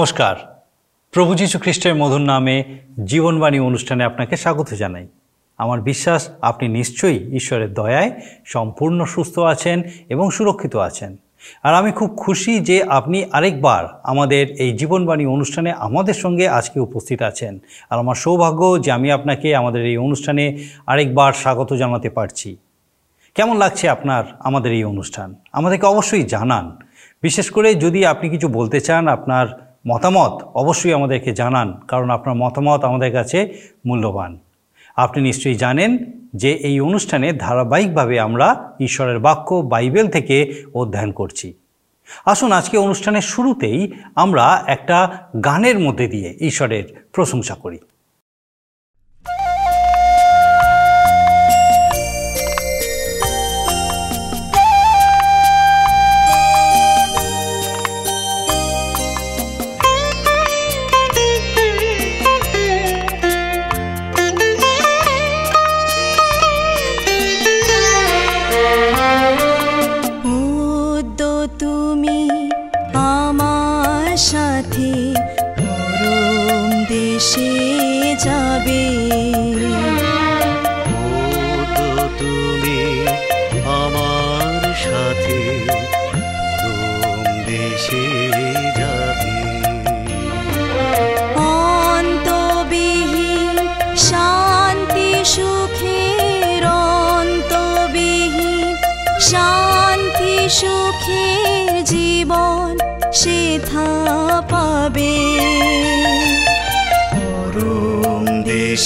নমস্কার। প্রভু যীশু খ্রিস্টের মধুর নামে জীবনবাণী অনুষ্ঠানে আপনাকে স্বাগত জানাই। আমার বিশ্বাস, আপনি নিশ্চয়ই ঈশ্বরের দয়ায় সম্পূর্ণ সুস্থ আছেন এবং সুরক্ষিত আছেন। আর আমি খুব খুশি যে আপনি আরেকবার আমাদের এই জীবনবাণী অনুষ্ঠানে আমাদের সঙ্গে আজকে উপস্থিত আছেন। আর আমার সৌভাগ্য যে আমি আপনাকে আমাদের এই অনুষ্ঠানে আরেকবার স্বাগত জানাতে পারছি। কেমন লাগছে আপনার, আমাদের এই অনুষ্ঠান? আমাদেরকে অবশ্যই জানান। বিশেষ করে যদি আপনি কিছু বলতে চান আপনার মতামত অবশ্যই আমাদেরকে জানান, কারণ আপনার মতামত আমাদের কাছে মূল্যবান। আপনি নিশ্চয়ই জানেন যে এই অনুষ্ঠানে ধারাবাহিকভাবে আমরা ঈশ্বরের বাক্য, বাইবেল থেকে অধ্যয়ন করছি। আসুন আজকে অনুষ্ঠানের শুরুতেই আমরা একটা গানের মধ্যে দিয়ে ঈশ্বরের প্রশংসা করি।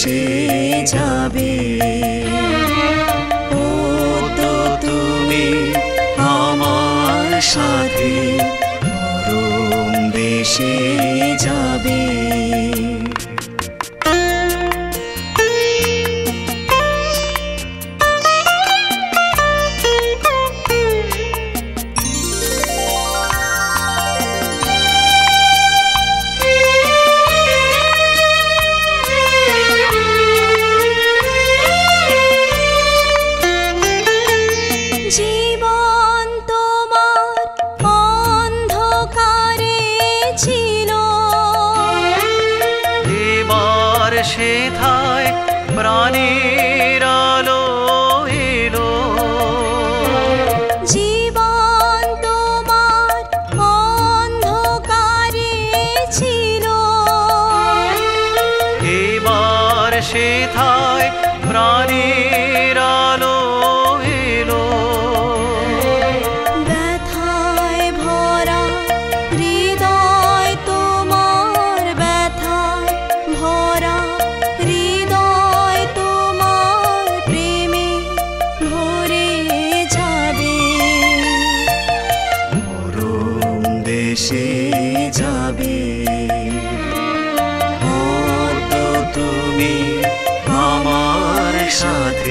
দেশে যাবে। ও তো তুমি আমার সাথে রুম দেশে যাবে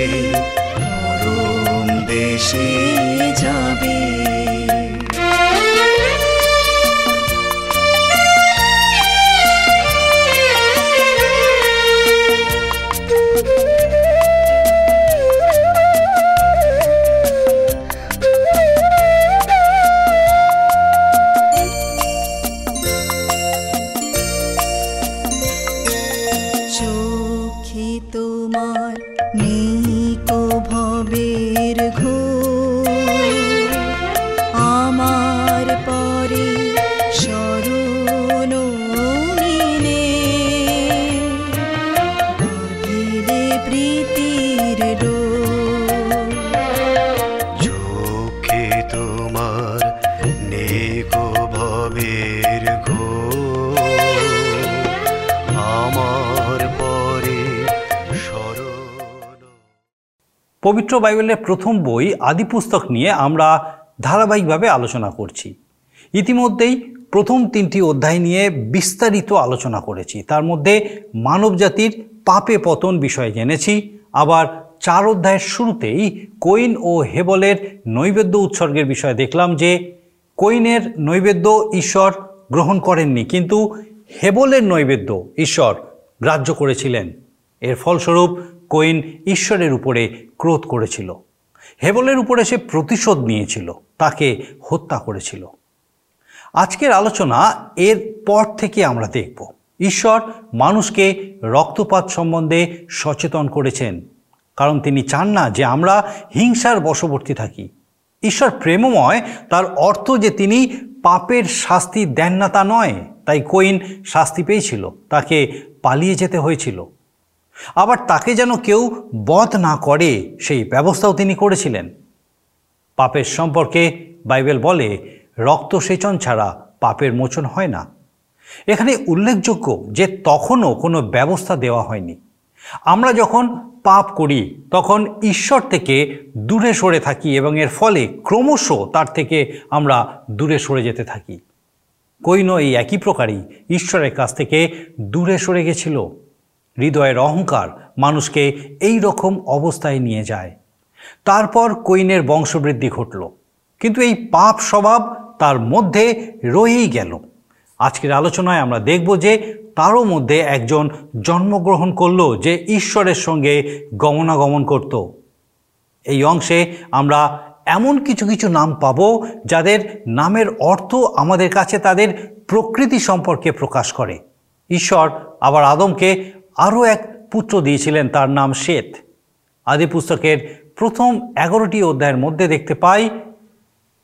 সাথে পবিত্র বাইবেলের প্রথম বই আদি পুস্তক নিয়ে আমরা ধারাবাহিকভাবে আলোচনা করছি। ইতিমধ্যেই প্রথম তিনটি অধ্যায় নিয়ে বিস্তারিত আলোচনা করেছি। তার মধ্যে মানবজাতির পাপে পতন বিষয়ে জেনেছি। আবার চার অধ্যায়ের শুরুতেই কৈন ও হেবলের নৈবেদ্য উৎসর্গের বিষয়ে দেখলাম যে কৈনের নৈবেদ্য ঈশ্বর গ্রহণ করেননি, কিন্তু হেবলের নৈবেদ্য ঈশ্বর গ্রাহ্য করেছিলেন। এর ফলস্বরূপ কৈন ঈশ্বরের উপরে ক্রোধ করেছিল। হেবলের উপরে সে প্রতিশোধ নিয়েছিল, তাকে হত্যা করেছিল। আজকের আলোচনা এর পর থেকে আমরা দেখব। ঈশ্বর মানুষকে রক্তপাত সম্বন্ধে সচেতন করেছেন, কারণ তিনি চান না যে আমরা হিংসার বশবর্তী থাকি। ঈশ্বর প্রেমময়, তার অর্থ যে তিনি পাপের শাস্তি দেন না তা নয়, তাই কইন শাস্তি পেয়েছিল, তাকে পালিয়ে যেতে হয়েছিল। আবার তাকে যেন কেউ বধ না করে, সেই ব্যবস্থাও তিনি করেছিলেন। পাপের সম্পর্কে বাইবেল বলে রক্তসেচন ছাড়া পাপের মোচন হয় না। এখানে উল্লেখযোগ্য যে তখনও কোনো ব্যবস্থা দেওয়া হয়নি। আমরা যখন পাপ করি, তখন ঈশ্বর থেকে দূরে সরে থাকি এবং এর ফলে ক্রমশ তার থেকে আমরা দূরে সরে যেতে থাকি। কৈনো এই একই প্রকারই ঈশ্বরের কাছ থেকে দূরে সরে গেছিল। হৃদয়ের অহংকার মানুষকে এই রকম অবস্থায় নিয়ে যায়। তারপর কৈনের বংশবৃদ্ধি ঘটল। কিন্তু এই পাপ স্বভাব তার মধ্যে রয়েই গেল। আজকের আলোচনায় আমরা দেখব যে তারও মধ্যে একজন জন্মগ্রহণ করল যে ঈশ্বরের সঙ্গে গমনাগমন করত। এই অংশে আমরা এমন কিছু কিছু নাম পাব যাদের নামের অর্থ আমাদের কাছে তাদের প্রকৃতি সম্পর্কে প্রকাশ করে। ঈশ্বর আবার আদমকে আরও এক পুত্র দিয়েছিলেন, তার নাম শ্বেত। আদি পুস্তকের প্রথম এগারোটি অধ্যায়ের মধ্যে দেখতে পাই,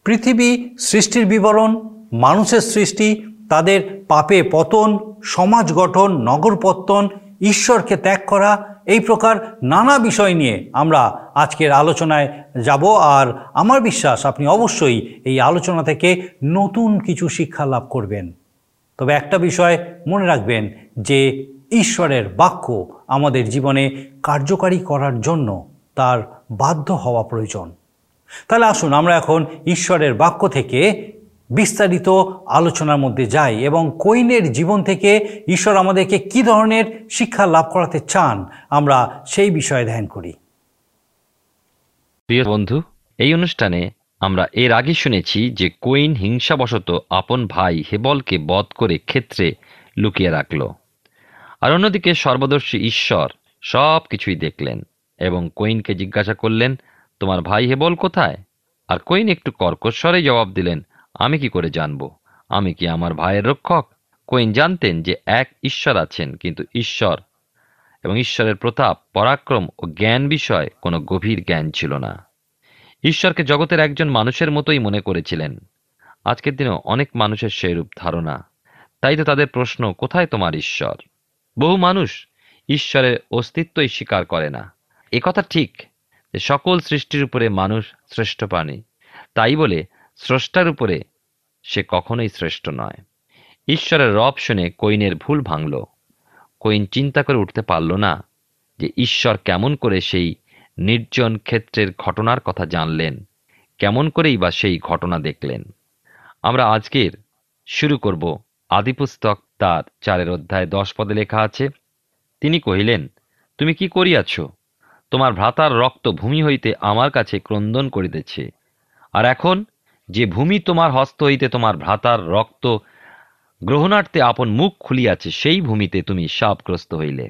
পৃথিবী সৃষ্টির বিবরণ, মানুষের সৃষ্টি, তাদের পাপে পতন, সমাজ গঠন, নগর পত্তন, ঈশ্বরকে ত্যাগ করা, এই প্রকার নানা বিষয় নিয়ে আমরা আজকের আলোচনায় যাব। আর আমার বিশ্বাস, আপনি অবশ্যই এই আলোচনা থেকে নতুন কিছু শিক্ষা লাভ করবেন। তবে একটা বিষয় মনে রাখবেন, যে ঈশ্বরের বাক্য আমাদের জীবনে কার্যকারী করার জন্য তার বাধ্য হওয়া প্রয়োজন। তাহলে আসুন আমরা এখন ঈশ্বরের বাক্য থেকে বিস্তারিত আলোচনার মধ্যে যাই এবং কৈনের জীবন থেকে ঈশ্বর আমাদেরকে কি ধরনের শিক্ষা লাভ করাতে চান আমরা সেই বিষয়ে ধ্যান করি। প্রিয় বন্ধু, এই অনুষ্ঠানে আমরা এর আগে শুনেছি যে কোইন হিংসাবশত আপন ভাই হেবলকে বধ করে ক্ষেত্রে লুকিয়ে রাখল। আর অন্যদিকে সর্বদর্শী ঈশ্বর সব কিছুই দেখলেন এবং কোইনকে জিজ্ঞাসা করলেন, তোমার ভাই হেবল কোথায়? আর কোইন একটু কর্কশ্বরে জবাব দিলেন, আমি কি করে জানব? আমি কি আমার ভাইয়ের রক্ষক? কোইন জানতেন যে এক ঈশ্বর আছেন, কিন্তু ঈশ্বর এবং ঈশ্বরের প্রতাপ, পরাক্রম ও জ্ঞান বিষয় কোনো গভীর জ্ঞান ছিল না। ঈশ্বরকে জগতের একজন মানুষের মতোই মনে করেছিলেন। আজকের দিনেও অনেক মানুষের সেইরূপ ধারণা। তাই তো তাদের প্রশ্ন, কোথায় তোমার ঈশ্বর? বহু মানুষ ঈশ্বরের অস্তিত্বই স্বীকার করে না। কথা ঠিক যে সকল সৃষ্টির উপরে মানুষ শ্রেষ্ঠ প্রাণী। তাই বলে স্রষ্টার উপরে সে কখনোই শ্রেষ্ঠ নয়। ঈশ্বরের রব শুনে কৈনের ভুল ভাঙল। কৈন চিন্তা করে উঠতে পারল না যে ঈশ্বর কেমন করে সেই নির্জন ক্ষেত্রের ঘটনার কথা জানলেন, কেমন করেই বা সেই ঘটনা দেখলেন। আমরা আজকের শুরু করব আদিপুস্তক তার চারের অধ্যায় দশ পদে লেখা আছে, তিনি কহিলেন, তুমি কি করিয়াছ? তোমার ভ্রাতার রক্ত ভূমি হইতে আমার কাছে ক্রন্দন করিতেছে। আর এখন যে ভূমি তোমার হস্ত হইতে তোমার ভ্রাতার রক্ত গ্রহণার্থে আপন মুখ খুলিয়াছে, সেই ভূমিতে তুমি সাপগ্রস্ত হইলে।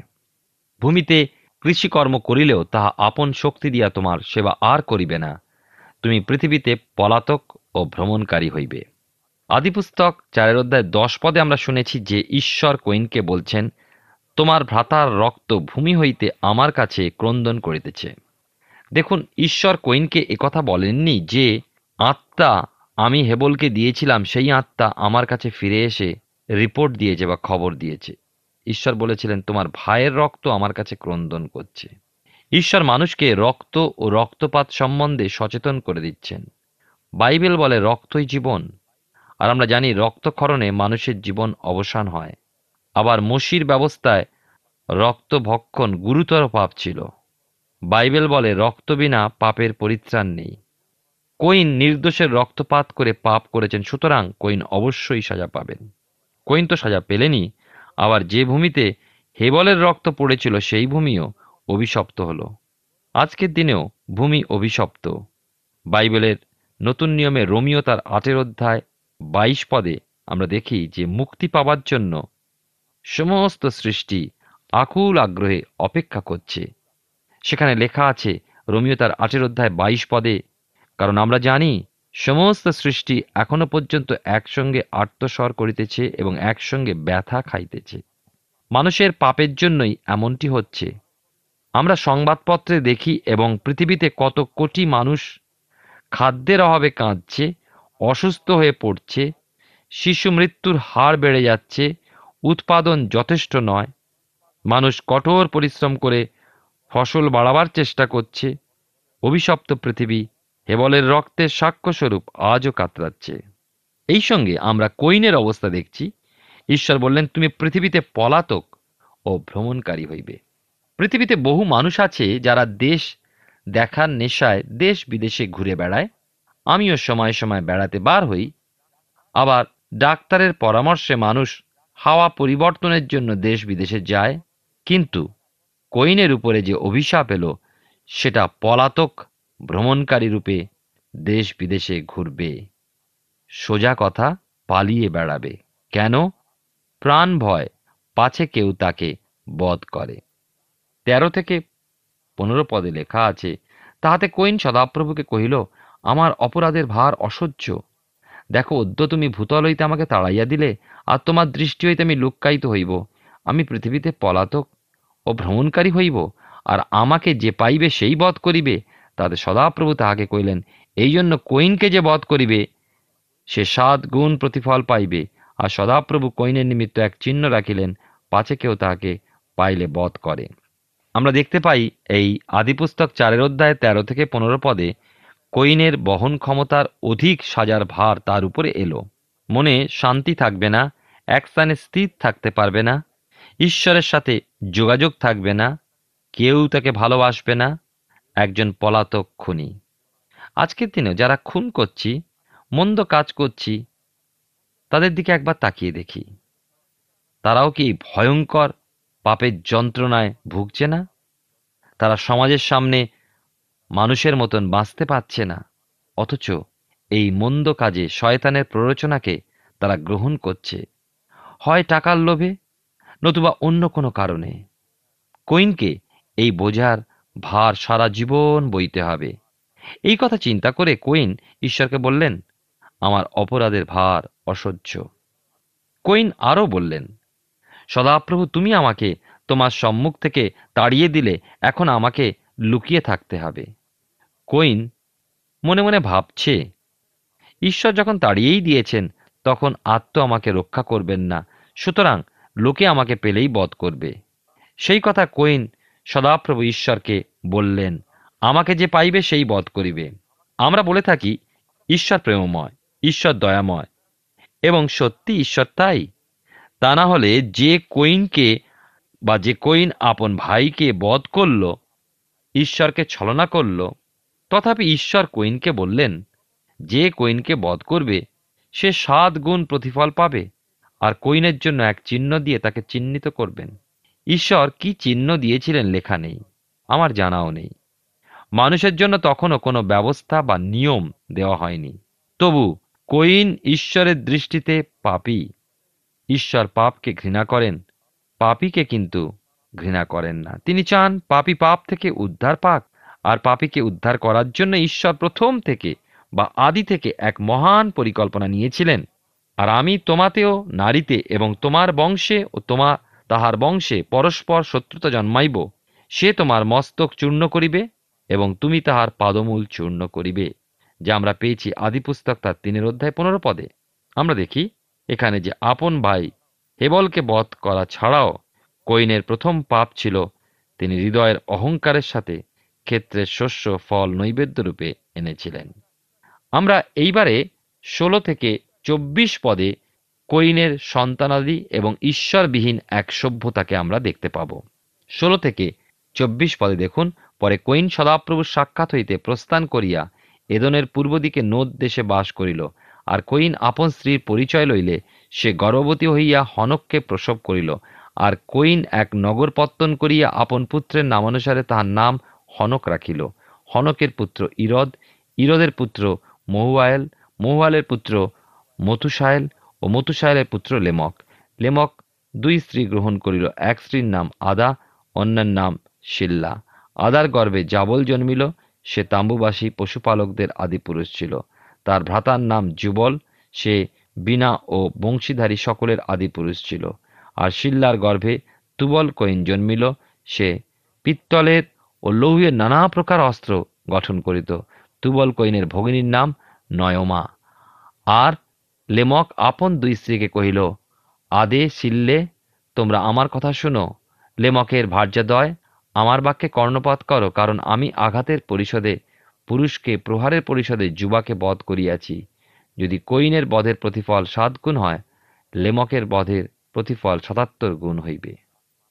ভূমিতে কৃষিকর্ম করিলেও তাহা আপন শক্তি দিয়া তোমার সেবা আর করিবে না। তুমি পৃথিবীতে পলাতক ও ভ্রমণকারী হইবে। আদিপুস্তক চারের অধ্যায় দশ পদে আমরা শুনেছি যে ঈশ্বর কৈনকে বলছেন, তোমার ভ্রাতার রক্ত ভূমি হইতে আমার কাছে ক্রন্দন করিতেছে। দেখুন, ঈশ্বর কৈনকে একথা বলেননি যে, আত্মা, আমি হেবলকে দিয়েছিলাম, সেই আত্মা আমার কাছে ফিরে এসে রিপোর্ট দিয়েছে বা খবর দিয়েছে। ঈশ্বর বলেছিলেন, তোমার ভাইয়ের রক্ত আমার কাছে ক্রন্দন করছে। ঈশ্বর মানুষকে রক্ত ও রক্তপাত সম্বন্ধে সচেতন করে দিচ্ছেন। বাইবেল বলে রক্তই জীবন আর আমরা জানি রক্তক্ষরণে মানুষের জীবন অবসান হয়। আবার মসির ব্যবস্থায় রক্ত ভক্ষণ গুরুতর পাপ ছিল। বাইবেল বলে, রক্ত বিনা পাপের পরিত্রাণ নেই। কৈন নির্দোষের রক্তপাত করে পাপ করেছেন, সুতরাং কৈন অবশ্যই সাজা পাবেন। কৈন তো সাজা পেলেনি আবার যে ভূমিতে হেবলের রক্ত পড়েছিল সেই ভূমিও অভিশপ্ত হল। আজকের দিনেও ভূমি অভিশপ্ত। বাইবেলের নতুন নিয়মে রোমিও তার আটের অধ্যায় বাইশ পদে আমরা দেখি যে মুক্তি পাবার জন্য সমস্ত সৃষ্টি আকুল আগ্রহে অপেক্ষা করছে। সেখানে লেখা আছে, রোমিও তার আটের অধ্যায় বাইশ পদে, কারণ আমরা জানি সমস্ত সৃষ্টি এখনও পর্যন্ত একসঙ্গে আত্মস্বর করিতেছে এবং একসঙ্গে ব্যথা খাইতেছে। মানুষের পাপের জন্যই এমনটি হচ্ছে। আমরা সংবাদপত্রে দেখি এবং পৃথিবীতে কত কোটি মানুষ খাদ্যের অভাবে কাঁদছে অসুস্থ হয়ে পড়ছে, শিশু মৃত্যুর হার বেড়ে যাচ্ছে, উৎপাদন যথেষ্ট নয়, মানুষ কঠোর পরিশ্রম করে ফসল বাড়াবার চেষ্টা করছে, অভিশপ্ত পৃথিবী হেবলের রক্তের সাক্ষ্যস্বরূপ আজও কাতরাচ্ছে। এই সঙ্গে আমরা কৈনের অবস্থা দেখছি, ঈশ্বর বললেন, তুমি পৃথিবীতে পলাতক ও ভ্রমণকারী হইবে। পৃথিবীতে বহু মানুষ আছে যারা দেশ দেখার নেশায় দেশ বিদেশে ঘুরে বেড়ায় আমিও সময় সময় বেড়াতে বার হই। আবার ডাক্তারের পরামর্শে মানুষ হাওয়া পরিবর্তনের জন্য দেশ বিদেশে যায়। কিন্তু কৈনের উপরে যে অভিশাপ এলো, সেটা পলাতক ভ্রমণকারী রূপে দেশ বিদেশে ঘুরবে। সোজা কথা, পালিয়ে বেড়াবে। কেন? প্রাণ ভয়, পাছে কেউ তাকে বধ করে। তেরো থেকে পনেরো পদে লেখা আছে, তাহাতে কৈন সদাপ্রভুকে কহিল আমার অপরাধের ভার অসহ্য। দেখো অদ্য তুমি ভূতল হইতে আমাকে তাড়াইয়া দিলে, আর তোমার দৃষ্টি হইতে আমি লুক্কায়িত হইব। আমি পৃথিবীতে পলাতক ও ভ্রমণকারী হইব, আর আমাকে যে পাইবে সেই বধ করিবে, তাতে সদাপ্রভু তাহাকে কইলেন এই জন্য কৈনকে যে বধ করিবে, সে সাত গুণ প্রতিফল পাইবে। আর সদাপ্রভু কৈনের নিমিত্ত এক চিহ্ন রাখিলেন, পাছে কেউ তাহাকে পাইলে বধ করে। আমরা দেখতে পাই, এই আদিপুস্তক চারের অধ্যায় তেরো থেকে পনেরো পদে কৈনের বহন ক্ষমতার অধিক সাজার ভার তার উপরে এলো। মনে শান্তি থাকবে না, এক স্থানে স্থির থাকতে পারবে না, ঈশ্বরের সাথে যোগাযোগ থাকবে না, কেউ তাকে ভালোবাসবে না, একজন পলাতক খুনি। আজকের দিনে যারা খুন করছি, মন্দ কাজ করছি, তাদের দিকে একবার তাকিয়ে দেখি। তারাও কি ভয়ঙ্কর পাপের যন্ত্রণায় ভুগছে না? তারা সমাজের সামনে মানুষের মতন বাঁচতে পারছে না। অথচ এই মন্দ কাজে শয়তানের প্ররোচনাকে তারা গ্রহণ করছে। হয় টাকার লোভে, নতুবা অন্য কোনো কারণে। কৈনকে এই বোঝার ভার সারা জীবন বইতে হবে। এই কথা চিন্তা করে কৈন ঈশ্বরকে বললেন, আমার অপরাধের ভার অসহ্য। কৈন আরও বললেন, সদাপ্রভু, তুমি আমাকে তোমার সম্মুখ থেকে তাড়িয়ে দিলে এখন আমাকে লুকিয়ে থাকতে হবে। কৈন মনে মনে ভাবছে, ঈশ্বর যখন তাড়িয়েই দিয়েছেন, তখন আত্ম আমাকে রক্ষা করবেন না, সুতরাং লোকে আমাকে পেলেই বধ করবে। সেই কথা কোইন সদাপ্রভু ঈশ্বরকে বললেন, আমাকে যে পাইবে সেই বধ করিবে। আমরা বলে থাকি, ঈশ্বর প্রেমময়, ঈশ্বর দয়াময়, এবং সত্যি ঈশ্বর তাই। তা না হলে যে কোইনকে বা যে কোইন আপন ভাইকে বধ করল, ঈশ্বরকে ছলনা করল তথাপি ঈশ্বর কৈনকে বললেন, যে কৈনকে বধ করবে, সে সাত গুণ প্রতিফল পাবে, আর কৈনের জন্য এক চিহ্ন দিয়ে তাকে চিহ্নিত করবেন। ঈশ্বর কি চিহ্ন দিয়েছিলেন লেখা নেই, আমার জানাও নেই। মানুষের জন্য তখনও কোনো ব্যবস্থা বা নিয়ম দেওয়া হয়নি। তবু কৈন ঈশ্বরের দৃষ্টিতে পাপী। ঈশ্বর পাপকে ঘৃণা করেন, পাপীকে কিন্তু ঘৃণা করেন না। তিনি চান পাপী পাপ থেকে উদ্ধার পাক আর পাপীকে উদ্ধার করার জন্য ঈশ্বর প্রথম থেকে বা আদি থেকে এক মহান পরিকল্পনা নিয়েছিলেন। আর আমি তোমাতেও নারীতে এবং তোমার বংশে ও তোমা, তাহার বংশে পরস্পর শত্রুতা জন্মাইব। সে তোমার মস্তক চূর্ণ করিবে এবং তুমি তাহার পাদমূল চূর্ণ করিবে, যা আমরা পেয়েছি আদি পুস্তক তার তিনের অধ্যায় পনেরো পদে। আমরা দেখি, এখানে যে আপন ভাই হেবলকে বধ করা ছাড়াও কৈনের প্রথম পাপ ছিল, তিনি হৃদয়ের অহংকারের সাথে ক্ষেত্রের শস্য ফল নৈবেদ্য রূপে এনেছিলেন। আমরা এইবারে ষোলো থেকে চব্বিশ পদে কৈনের সন্তানাদি এবং ঈশ্বরবিহীন এক সভ্যতাকে আমরা দেখতে পাব। ষোলো থেকে চব্বিশ পদে দেখুন, পরে কৈন সদাপ্রভুর সাক্ষাৎ হইতে প্রস্থান করিয়া এদনের পূর্ব দিকে নোদ দেশে বাস করিল আর কৈন আপন স্ত্রীর পরিচয় লইলে সে গর্ভবতী হইয়া হনককে প্রসব করিল আর কৈন এক নগর পত্তন করিয়া আপন পুত্রের নামানুসারে তাহার নাম হনক রাখিল। হনকের পুত্র ইরদ, ইরদের পুত্র মহুয়ায়েল মহুয়ালের পুত্র মথুসায়েল ও মথুসায়েলের পুত্র লেমক। লেমক দুই স্ত্রী গ্রহণ করিল, এক স্ত্রীর নাম আদা, অন্যের নাম শিল্লা। আদার গর্ভে জাবল জন্মিল, সে তাম্বুবাসী পশুপালকদের আদিপুরুষ ছিল। তার ভ্রাতার নাম যুবল, সে বিনা ও বংশীধারী সকলের আদিপুরুষ ছিল। আর শিল্লার গর্ভে তুবল কৈন জন্মিল, সে পিত্তলের ও লৌহের নানা প্রকার অস্ত্র গঠন করিত। তুবল কৈনের ভগিনীর নাম নয়মা। আর লেমক আপন দুই স্ত্রীকে কহিল, আদে শিল্লে, তোমরা আমার কথা শোনো। লেমকের ভার্যাদয়, আমার বাক্যে কর্ণপাত করো, কারণ আমি আঘাতের পরিষদে, পুরুষকে প্রহারের পরিষদে যুবাকে বধ করিয়াছি। যদি কৈনের বধের প্রতিফল সাত গুণ হয়, লেমকের বধের প্রতিফল সাতাত্তর গুণ হইবে।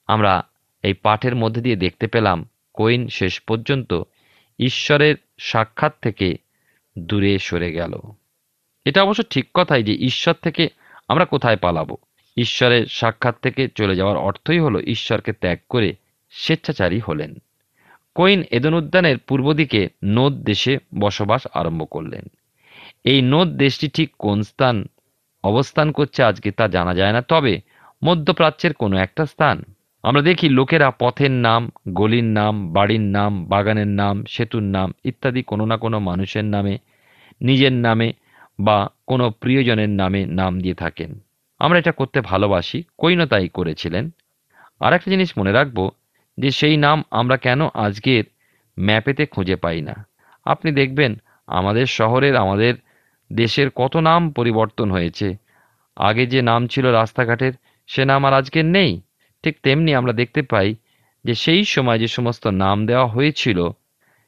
আমরা এই পাঠের মধ্যে দিয়ে দেখতে পেলাম কৈন শেষ পর্যন্ত ঈশ্বরের সাক্ষাৎ থেকে দূরে সরে গেল। এটা অবশ্য ঠিক কথাই যে ঈশ্বর থেকে আমরা কোথায় পালাবো। ঈশ্বরের সাক্ষাৎ থেকে চলে যাওয়ার অর্থই হলো ঈশ্বরকে ত্যাগ করে স্বেচ্ছাচারী হলেন। কোইন এদন উদ্যানের পূর্ব দিকে নোদ দেশে বসবাস আরম্ভ করলেন। এই নোদ দেশটি ঠিক কোন স্থান অবস্থান করছে আজকে তা জানা যায় না, তবে মধ্যপ্রাচ্যের কোনো একটা স্থান আমরা দেখি লোকেরা পথের নাম, গলির নাম, বাড়ির নাম, বাগানের নাম, সেতুর নাম ইত্যাদি কোনো না কোনো মানুষের নামে, নিজের নামে বা কোনো প্রিয়জনের নামে নাম দিয়ে থাকেন। আমরা এটা করতে ভালোবাসি কৈনও তাই করেছিলেন। আর একটা জিনিস মনে রাখব, যে সেই নাম আমরা কেন আজকের ম্যাপেতে খুঁজে পাই না? আপনি দেখবেন, আমাদের শহরের, আমাদের দেশের কত নাম পরিবর্তন হয়েছে। আগে যে নাম ছিল রাস্তাঘাটের, সে নাম আর আজকের নেই। ঠিক তেমনি আমরা দেখতে পাই যে সেই সময় যে সমস্ত নাম দেওয়া হয়েছিল,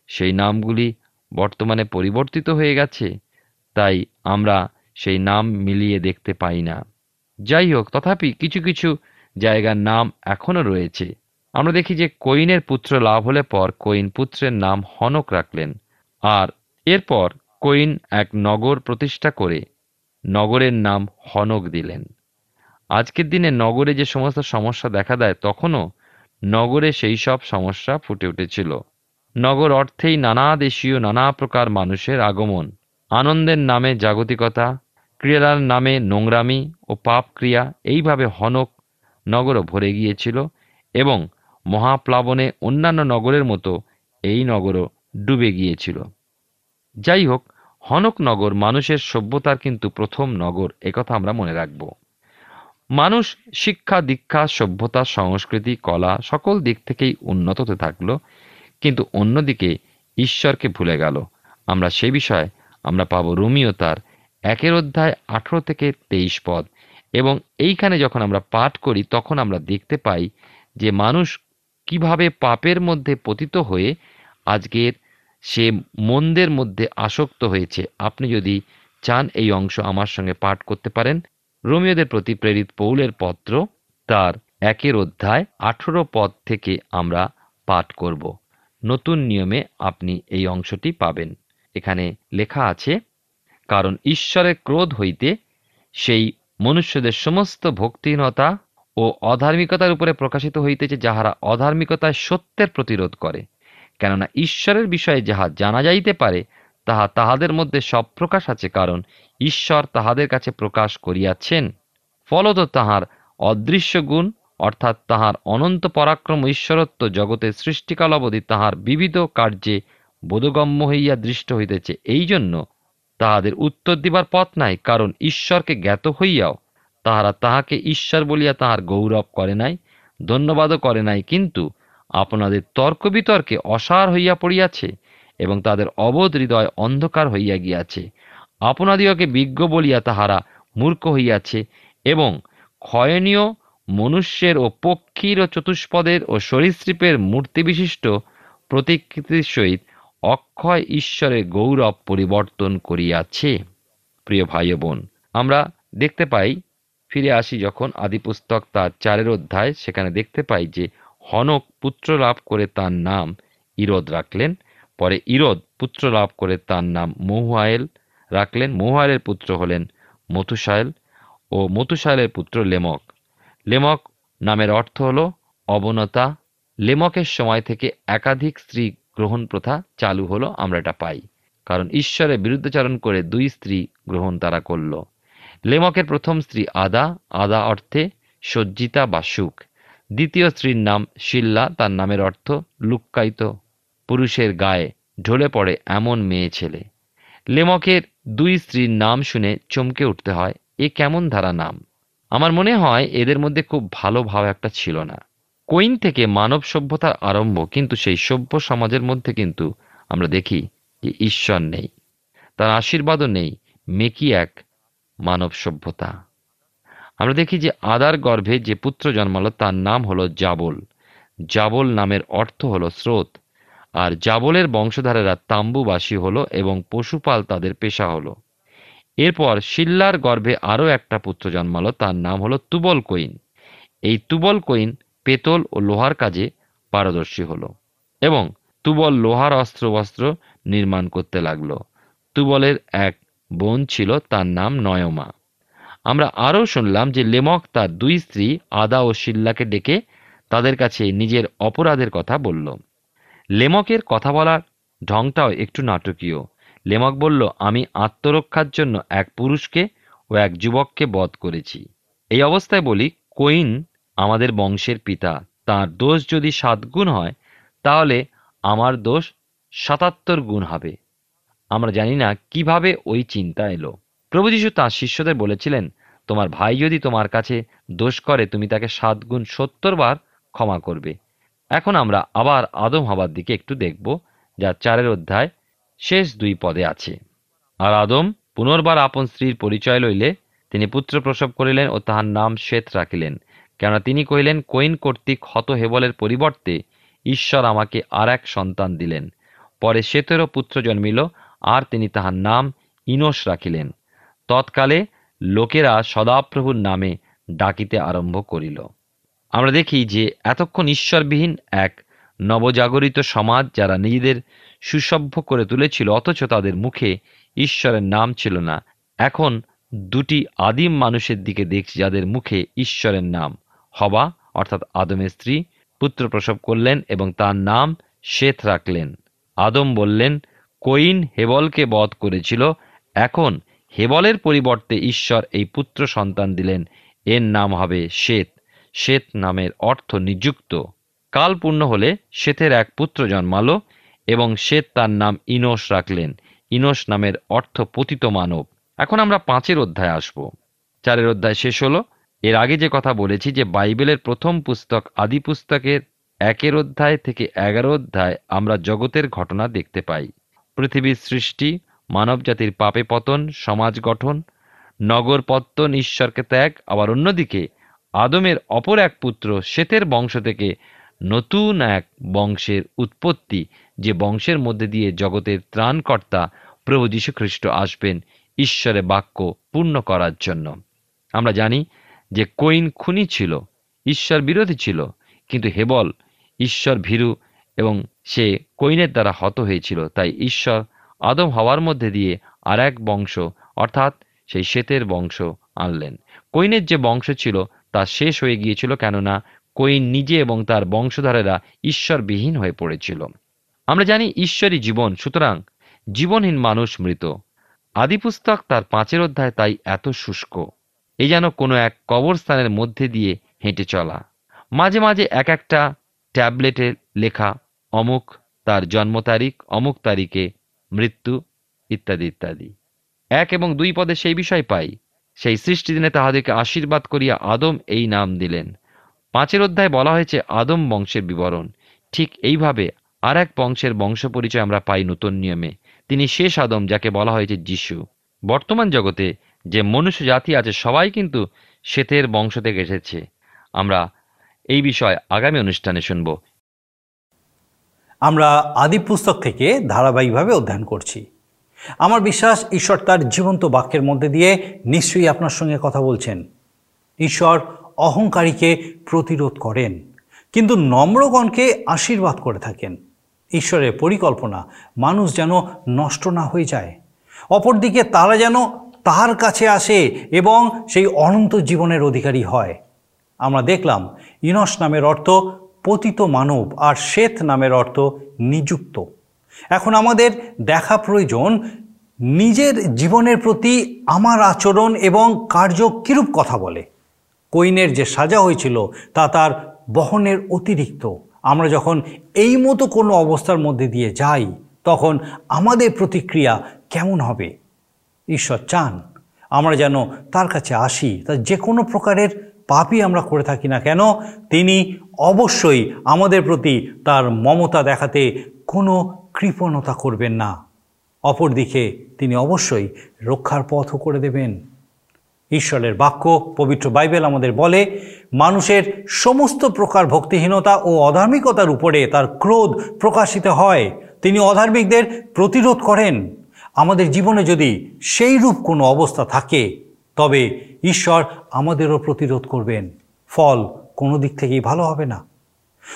সেই নামগুলি বর্তমানে পরিবর্তিত হয়ে গেছে, তাই আমরা সেই নাম মিলিয়ে দেখতে পাই না। যাই হোক, তথাপি কিছু কিছু জায়গার নাম এখনও রয়েছে। আমরা দেখি যে কৈনের পুত্র লাভ হলে পর কৈন পুত্রের নাম হনক রাখলেন। আর এরপর কৈন এক নগর প্রতিষ্ঠা করে নগরের নাম হনক দিলেন। আজকের দিনে নগরে যে সমস্ত সমস্যা দেখা দেয়, তখনও নগরে সেই সব সমস্যা ফুটে উঠেছিল। নগর অর্থেই নানা দেশীয়, নানা প্রকার মানুষের আগমন। আনন্দের নামে জাগতিকতা ক্রিয়ার নামে নোংরামি ও পাপ ক্রিয়া এইভাবে হনক নগরও ভরে গিয়েছিল এবং মহাপ্লাবনে অন্যান্য নগরের মতো এই নগরও ডুবে গিয়েছিল। যাই হোক, হনক নগর মানুষের সভ্যতার কিন্তু প্রথম নগর একথা আমরা মনে রাখব। মানুষ শিক্ষা, দীক্ষা, সভ্যতা, সংস্কৃতি, কলা সকল দিক থেকেই উন্নত হতে থাকল, কিন্তু অন্যদিকে ঈশ্বরকে ভুলে গেল। আমরা সে বিষয়ে আমরা পাব রোমিও তার একের অধ্যায় আঠেরো থেকে তেইশ পদ এবং এইখানে যখন আমরা পাঠ করি তখন আমরা দেখতে পাই যে মানুষ কীভাবে পাপের মধ্যে পতিত হয়ে আজকের সে মন্দের মধ্যে আসক্ত হয়েছে। আপনি যদি চান এই অংশ আমার সঙ্গে পাঠ করতে পারেন। রোমিওদের প্রতি প্রেরিত পৌলের পত্র তার একের অধ্যায় আঠেরো পদ থেকে আমরা পাঠ করব। নতুন নিয়মে আপনি এই অংশটি পাবেন। এখানে লেখা আছে, কারণ ঈশ্বরের ক্রোধ হইতে সেই মনুষ্যদের সমস্ত ভক্তিহীনতা ও অধার্মিকতার উপরে প্রকাশিত হইতেছে যাহারা অধার্মিকতায় সত্যের প্রতিরোধ করে। কেননা ঈশ্বরের বিষয়ে যাহা জানা যাইতে পারে তাহা তাহাদের মধ্যে সব প্রকাশ আছে, কারণ ঈশ্বর তাহাদের কাছে প্রকাশ করিয়াছেন। ফলত তাহার অদৃশ্য গুণ, অর্থাৎ তাহার অনন্ত পরাক্রম ঈশ্বরত্ব জগতের সৃষ্টিকাল অবধি তাহার বিবিধ কার্যে বোধগম্য হইয়া দৃষ্ট হইতেছে। এই জন্য তাহাদের উত্তর দিবার পথ নাই, কারণ ঈশ্বরকে জ্ঞাত হইয়াও তাহারা তাহাকে ঈশ্বর বলিয়া তাহার গৌরব করে নাই, ধন্যবাদও করে নাই। কিন্তু আপনাদের তর্ক বিতর্কে অসার হইয়া পড়িয়াছে। এবং তাদের অবোধ হৃদয় অন্ধকার হইয়া গিয়াছে। আপনাদিওকে বিজ্ঞ বলিয়া তাহারা মূর্খ হইয়াছে এবং ক্ষয়নীয় মনুষ্যের ও পক্ষীর ও চতুষ্পদের ও সরীসৃপের মূর্তিবিশিষ্ট প্রতিকৃতির সহিত অক্ষয় ঈশ্বরের গৌরব পরিবর্তন করিয়াছে। প্রিয় ভাই বোন, আমরা দেখতে পাই, ফিরে আসি যখন আদিপুস্তক তার চারের অধ্যায়, সেখানে দেখতে পাই যে হনক পুত্র লাভ করে তার নাম ইরোদ রাখলেন। পরে ইরোদ পুত্র লাভ করে তার নাম মহুয়ায়েল রাখলেন। মহুয়ায়েলের পুত্র হলেন মথুসায়েল ও মথুসায়েলের পুত্র লেমক। লেমক নামের অর্থ হল অবনতা। লেমকের সময় থেকে একাধিক স্ত্রী গ্রহণ প্রথা চালু হলো, আমরা এটা পাই। কারণ ঈশ্বরের বিরুদ্ধাচরণ করে দুই স্ত্রী গ্রহণ তারা করল। লেমকের প্রথম স্ত্রী আদা আদা অর্থে সজ্জিতা বা সুখ। দ্বিতীয় স্ত্রীর নাম শিল্লা, তার নামের অর্থ লুক্কায়িত পুরুষের গায়ে ঢলে পড়ে এমন মেয়ে ছেলে। লেমকের দুই স্ত্রীর নাম শুনে চমকে উঠতে হয়, এ কেমন ধারা নাম? আমার মনে হয় এদের মধ্যে খুব ভালো ভাব একটা ছিল না। কৈন থেকে মানব সভ্যতার আরম্ভ, কিন্তু সেই সভ্য সমাজের মধ্যে কিন্তু আমরা দেখি যে ঈশ্বর নেই, তার আশীর্বাদও নেই, মেকি এক মানব সভ্যতা। আমরা দেখি যে আদার গর্ভে যে পুত্র জন্মালো, তার নাম হলো জাবল। জাবল নামের অর্থ হলো স্রোত। আর জাবলের বংশধারেরা তাম্বুবাসী হলো এবং পশুপাল তাদের পেশা হলো। এরপর শিল্লার গর্ভে আরও একটা পুত্র জন্মালো, তার নাম হলো তুবল কৈন এই তুবল কৈন পেতল ও লোহার কাজে পারদর্শী হলো এবং তুবল লোহার অস্ত্র বস্ত্র নির্মাণ করতে লাগল। তুবলের এক বোন ছিল, তার নাম নয়মা। আমরা আরও শুনলাম যে লেমক তার দুই স্ত্রী আদা ও শিল্লাকে ডেকে তাদের কাছে নিজের অপরাধের কথা বলল। লেমকের কথা বলার ঢংটাও একটু নাটকীয়। লেমক বলল, আমি আত্মরক্ষার জন্য এক পুরুষকে ও এক যুবককে বধ করেছি। এই অবস্থায় বলি, কোইন আমাদের বংশের পিতা। তার দোষ যদি সাত গুণ হয়, তাহলে আমার দোষ সাতাত্তর গুণ হবে। আমরা জানি না কীভাবে ওই চিন্তা এলো। প্রভু যীশু তাঁর শিষ্যদের বলেছিলেন, তোমার ভাই যদি তোমার কাছে দোষ করে, তুমি তাকে সাত গুণ সত্তর বার ক্ষমা করবে। এখন আমরা আবার আদম হবার দিকে একটু দেখব যা চারের অধ্যায় শেষ দুই পদে আছে। আর আদম পুনর্বার আপন স্ত্রীর পরিচয় লইলে তিনি পুত্র প্রসব করিলেন ও তাহার নাম শ্বেত রাখিলেন, কেননা তিনি কহিলেন কৈন কর্তৃক হত হেবলের পরিবর্তে ঈশ্বর আমাকে আর এক সন্তান দিলেন। পরে শ্বেতেরও পুত্র জন্মিল, আর তিনি তাহার নাম ইনোস রাখিলেন। তৎকালে লোকেরা সদাপ্রভুর নামে ডাকিতে আরম্ভ করিল। আমরা দেখি যে এতক্ষণ ঈশ্বরবিহীন এক নবজাগরিত সমাজ যারা নিজেদের সুসভ্য করে তুলেছিল, অথচ তাদের মুখে ঈশ্বরের নাম ছিল না। এখন দুটি আদিম মানুষের দিকে দেখছি যাদের মুখে ঈশ্বরের নাম। হবা, অর্থাৎ আদমের স্ত্রী, পুত্র প্রসব করলেন এবং তার নাম শ্বেত রাখলেন। আদম বললেন কৈন হেবলকে বধ করেছিল। এখন হেবলের পরিবর্তে ঈশ্বর এই পুত্র সন্তান দিলেন। এর নাম হবে শ্বেত। শ্বেত নামের অর্থ নিযুক্ত। কাল পূর্ণ হলে শ্বেতের এক পুত্র জন্মালো এবং শ্বেত তার নাম ইনোস রাখলেন। ইনোস নামের অর্থ পতিত মানব। এখন আমরা পাঁচের অধ্যায় আসব। চারের অধ্যায় শেষ হলো। এর আগে যে কথা বলেছি যে বাইবেলের প্রথম পুস্তক আদি পুস্তকের একের অধ্যায় থেকে এগারো অধ্যায় আমরা জগতের ঘটনা দেখতে পাই। পৃথিবীর সৃষ্টি, মানবজাতির পাপে পতন, সমাজ গঠন নগর পত্তন ঈশ্বরকে ত্যাগ, আবার অন্যদিকে আদমের অপর এক পুত্র শ্বেতের বংশ থেকে নতুন এক বংশের উৎপত্তি, যে বংশের মধ্যে দিয়ে জগতের ত্রাণকর্তা প্রভু যীশুখ্রিস্ট আসবেন ঈশ্বরের বাক্য পূর্ণ করার জন্য। আমরা জানি যে কৈন খুনি ছিল, ঈশ্বর বিরোধী ছিল, কিন্তু হেবল ঈশ্বর ভীরু এবং সে কৈনের দ্বারা হত হয়েছিল, তাই ঈশ্বর আদম হওয়ার মধ্যে দিয়ে আর এক বংশ, অর্থাৎ সেই শ্বেতের বংশ আনলেন। কৈনের যে বংশ ছিল তা শেষ হয়ে গিয়েছিল কেননা কৈন নিজে এবং তার বংশধরেরা ঈশ্বরবিহীন হয়ে পড়েছিল। আমরা জানি ঈশ্বরই জীবন, সুতরাং জীবনহীন মানুষ মৃত। আদিপুস্তক তার পাঁচের অধ্যায় তাই এত শুষ্ক। এই যেন কোনো এক কবরস্থানের মধ্যে দিয়ে হেঁটে চলা। মাঝে মাঝে এক একটা ট্যাবলেটে লেখা, অমুক তার জন্ম তারিখ, অমুক তারিখে মৃত্যু, ইত্যাদি ইত্যাদি। এক এবং দুই পদে সেই বিষয় পাই। সেই সৃষ্টি দিনে তাহাদেরকে আশীর্বাদ করিয়া আদম এই নাম দিলেন। পাঁচের অধ্যায় বলা হয়েছে, আদম বংশের বিবরণ। ঠিক এইভাবে আর এক বংশের বংশ পরিচয় আমরা পাই নতুন নিয়মে। তিনি শেষ আদম, যাকে বলা হয়েছে যিশু। বর্তমান জগতে যে মনুষ্য জাতি আছে, সবাই কিন্তু শ্বেতের বংশ থেকে এসেছে। আমরা এই বিষয় আগামী অনুষ্ঠানে শুনব। আমরা আদি পুস্তক থেকে ধারাবাহিকভাবে অধ্যয়ন করছি। আমার বিশ্বাস ঈশ্বর তার জীবন্ত বাক্যের মধ্যে দিয়ে নিশ্চয়ই আপনার সঙ্গে কথা বলছেন। ঈশ্বর অহংকারীকে প্রতিরোধ করেন, কিন্তু নম্রগণকে আশীর্বাদ করে থাকেন। ঈশ্বরের পরিকল্পনা, মানুষ যেন নষ্ট না হয়ে যায়। অপরদিকে তারা যেন তার কাছে আসে এবং সেই অনন্ত জীবনের অধিকারী হয়। আমরা দেখলাম, ইনস নামের অর্থ পতিত মানব আর শ্বেত নামের অর্থ নিযুক্ত। এখন আমাদের দেখা প্রয়োজন নিজের জীবনের প্রতি আমার আচরণ এবং কার্য কিরূপ কথা বলে। কৈনের যে সাজা হয়েছিল তা তার বহনের অতিরিক্ত। আমরা যখন এই মতো কোনো অবস্থার মধ্যে দিয়ে যাই, তখন আমাদের প্রতিক্রিয়া কেমন হবে? ঈশ্বর চান। আমরা যেন তার কাছে আসি, তা যে কোনো প্রকারের পাপই আমরা করে থাকি না কেন, তিনি অবশ্যই আমাদের প্রতি তার মমতা দেখাতে কোনো কৃপণতা করবেন না। অপরদিকে তিনি অবশ্যই রক্ষার পথও করে দেবেন। ঈশ্বরের বাক্য, পবিত্র বাইবেল আমাদের বলে, মানুষের সমস্ত প্রকার ভক্তিহীনতা ও অধার্মিকতার উপরে তার ক্রোধ প্রকাশিত হয়। তিনি অধার্মিকদের প্রতিরোধ করেন। আমাদের জীবনে যদি সেই রূপ কোনো অবস্থা থাকে, তবে ঈশ্বর আমাদেরও প্রতিরোধ করবেন। ফল কোনো দিক থেকেই ভালো হবে না।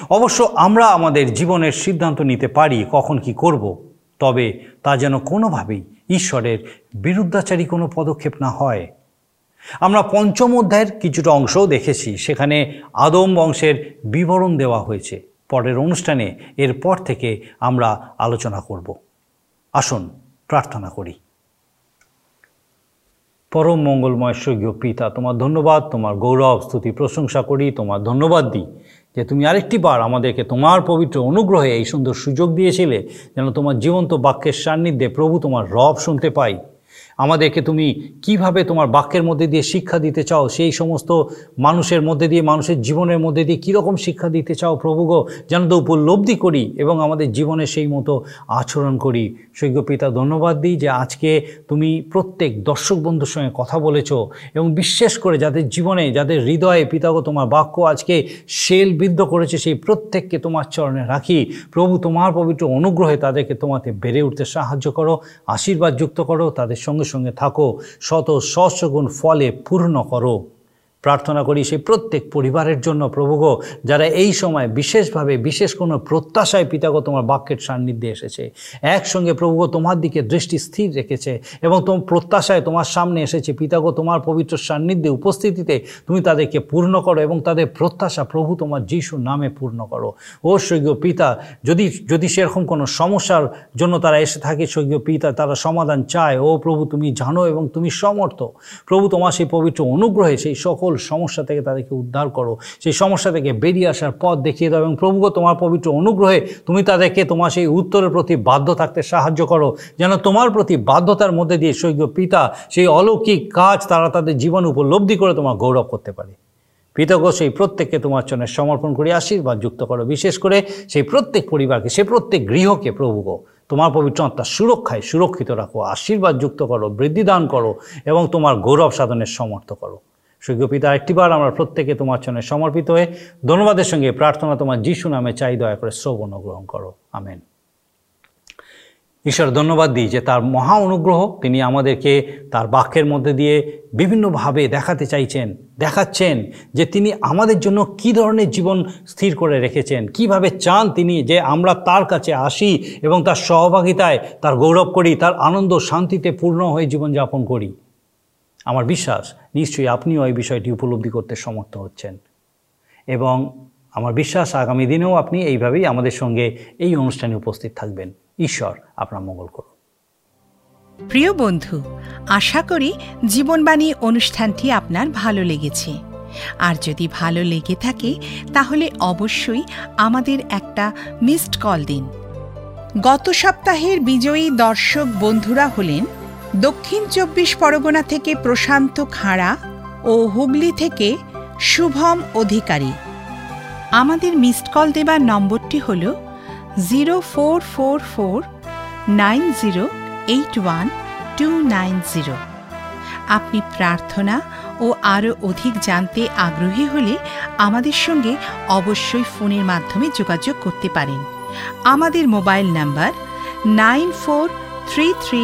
অবশ্য আমরা আমাদের জীবনের সিদ্ধান্ত নিতে পারি কখন কি করব। তবে তা যেন কোনোভাবেই ঈশ্বরের বিরুদ্ধাচারী কোনো পদক্ষেপ না হয়। আমরা পঞ্চম অধ্যায়ের কিছুটা অংশও দেখেছি, সেখানে আদম বংশের বিবরণ দেওয়া হয়েছে। পরের অনুষ্ঠানে এরপর থেকে আমরা আলোচনা করব। আসুন, প্রার্থনা করি। পরম মঙ্গলময় স্বর্গীয় পিতা, তোমার ধন্যবাদ, তোমার গৌরব, স্তুতি, প্রশংসা করি, তোমার ধন্যবাদ দিই যে তুমি আরেকটি বার আমাদেরকে তোমার পবিত্র অনুগ্রহে এই সুন্দর সুযোগ দিয়েছিলে যেন তোমার জীবন্ত বাক্যের সান্নিধ্যে প্রভু তোমার রব শুনতে পাই। আমাদেরকে তুমি কীভাবে তোমার বাক্যের মধ্যে দিয়ে শিক্ষা দিতে চাও? সেই সমস্ত মানুষের মধ্যে দিয়ে, মানুষের জীবনের মধ্যে দিয়ে কীরকম শিক্ষা দিতে চাও প্রভু গো? যেন তো উপলব্ধি করি এবং আমাদের জীবনে সেই মতো আচরণ করি। সৈক্য পিতা, ধন্যবাদ দিই যে আজকে তুমি প্রত্যেক দর্শক বন্ধুর সঙ্গে কথা বলেছ এবং বিশেষ করে যাদের জীবনে, যাদের হৃদয়ে পিতাগো তোমার বাক্য আজকে শেল বিদ্ধ করেছে, সেই প্রত্যেককে তোমার চরণে রাখি। প্রভু তোমার পবিত্র অনুগ্রহে তাদেরকে তোমাতে বেড়ে উঠতে সাহায্য করো, আশীর্বাদ যুক্ত করো, তাদের সঙ্গে সঙ্গে থাকো শত সহস্রগুণ ফলে পূর্ণ করো। প্রার্থনা করি সেই প্রত্যেক পরিবারের জন্য প্রভুগ যারা এই সময় বিশেষভাবে, বিশেষ কোনো প্রত্যাশায় পিতাগো তোমার বাক্যের সান্নিধ্যে এসেছে, একসঙ্গে প্রভুগ তোমার দিকে দৃষ্টি স্থির রেখেছে এবং তোম প্রত্যাশায় তোমার সামনে এসেছে, পিতাগো তোমার পবিত্র সান্নিধ্যে উপস্থিতিতে তুমি তাদেরকে পূর্ণ করো এবং তাদের প্রত্যাশা প্রভু তোমার যিশুর নামে পূর্ণ করো। ও স্বর্গীয় পিতা, যদি যদি সেরকম কোনো সমস্যার জন্য তারা এসে থাকে, স্বর্গীয় পিতা, তারা সমাধান চায়। ও প্রভু তুমি জানো এবং তুমি সমর্থ। প্রভু তোমার সেই পবিত্র অনুগ্রহে সেই সকল সমস্যা থেকে তাদেরকে উদ্ধার করো। সেই সমস্যা থেকে বেরিয়ে আসার পথ দেখিয়ে দাও এবং প্রভুগ, তোমার পবিত্র অনুগ্রহে তুমি তাদেরকে তোমার সেই উত্তরের প্রতি বাধ্য থাকতে সাহায্য করো, যেন তোমার প্রতি বাধ্যতার মধ্যে দিয়ে স্বর্গীয় পিতা সেই অলৌকিক কাজ তারা তাদের জীবন উপলব্ধি করে তোমার গৌরব করতে পারে। পিতজ্ঞ সেই প্রত্যেককে তোমার জন্য সমর্পণ করে, আশীর্বাদ যুক্ত করো। বিশেষ করে সেই প্রত্যেক পরিবারকে, সেই প্রত্যেক গৃহকে প্রভুগ, তোমার পবিত্র আত্মার সুরক্ষায় সুরক্ষিত রাখো, আশীর্বাদ যুক্ত করো, বৃদ্ধি দান করো এবং তোমার গৌরব সাধনের সমর্থ করো। স্বর্গীয় পিতা একটিবার আমরা প্রত্যেকে তোমার জন্য সমর্পিত হয়ে ধন্যবাদের সঙ্গে প্রার্থনা তোমার যিশু নামে চাই, দয়া করে শ্রবণ গ্রহণ করো। আমেন। ঈশ্বর, ধন্যবাদ দিই যে তার মহা অনুগ্রহ তিনি আমাদেরকে তার বাক্যের মধ্যে দিয়ে বিভিন্নভাবে দেখাতে চাইছেন, দেখাচ্ছেন যে তিনি আমাদের জন্য কি ধরনের জীবন স্থির করে রেখেছেন, কীভাবে চান তিনি যে আমরা তার কাছে আসি এবং তার সহভাগিতায় তার গৌরব করি, তার আনন্দ শান্তিতে পূর্ণ হয়ে জীবনযাপন করি। আমার বিশ্বাস, নিশ্চয়ই আপনিও এই বিষয়টি উপলব্ধি করতে সমর্থ হচ্ছেন। এবং আমার বিশ্বাস, আগামী দিনেও আপনি এইভাবেই আমাদের সঙ্গে এই অনুষ্ঠানে উপস্থিত থাকবেন। ঈশ্বর আপনার মঙ্গল করুন। প্রিয় বন্ধু, আশা করি জীবনবাণী অনুষ্ঠানটি আপনার ভালো লেগেছে। আর যদি ভালো লেগে থাকে, তাহলে অবশ্যই আমাদের একটা মিসড কল দিন। গত সপ্তাহের বিজয়ী দর্শক বন্ধুরা হলেন দক্ষিণ চব্বিশ পরগনা থেকে প্রশান্ত খাঁড়া ও হুগলি থেকে শুভম অধিকারী। আমাদের মিসড কল দেবার নম্বরটি হল zero four four four nine zero eight one two nine zero. আপনি প্রার্থনা ও আরও অধিক জানতে আগ্রহী হলে আমাদের সঙ্গে অবশ্যই ফোনের মাধ্যমে যোগাযোগ করতে পারেন। আমাদের mobile number nine four three three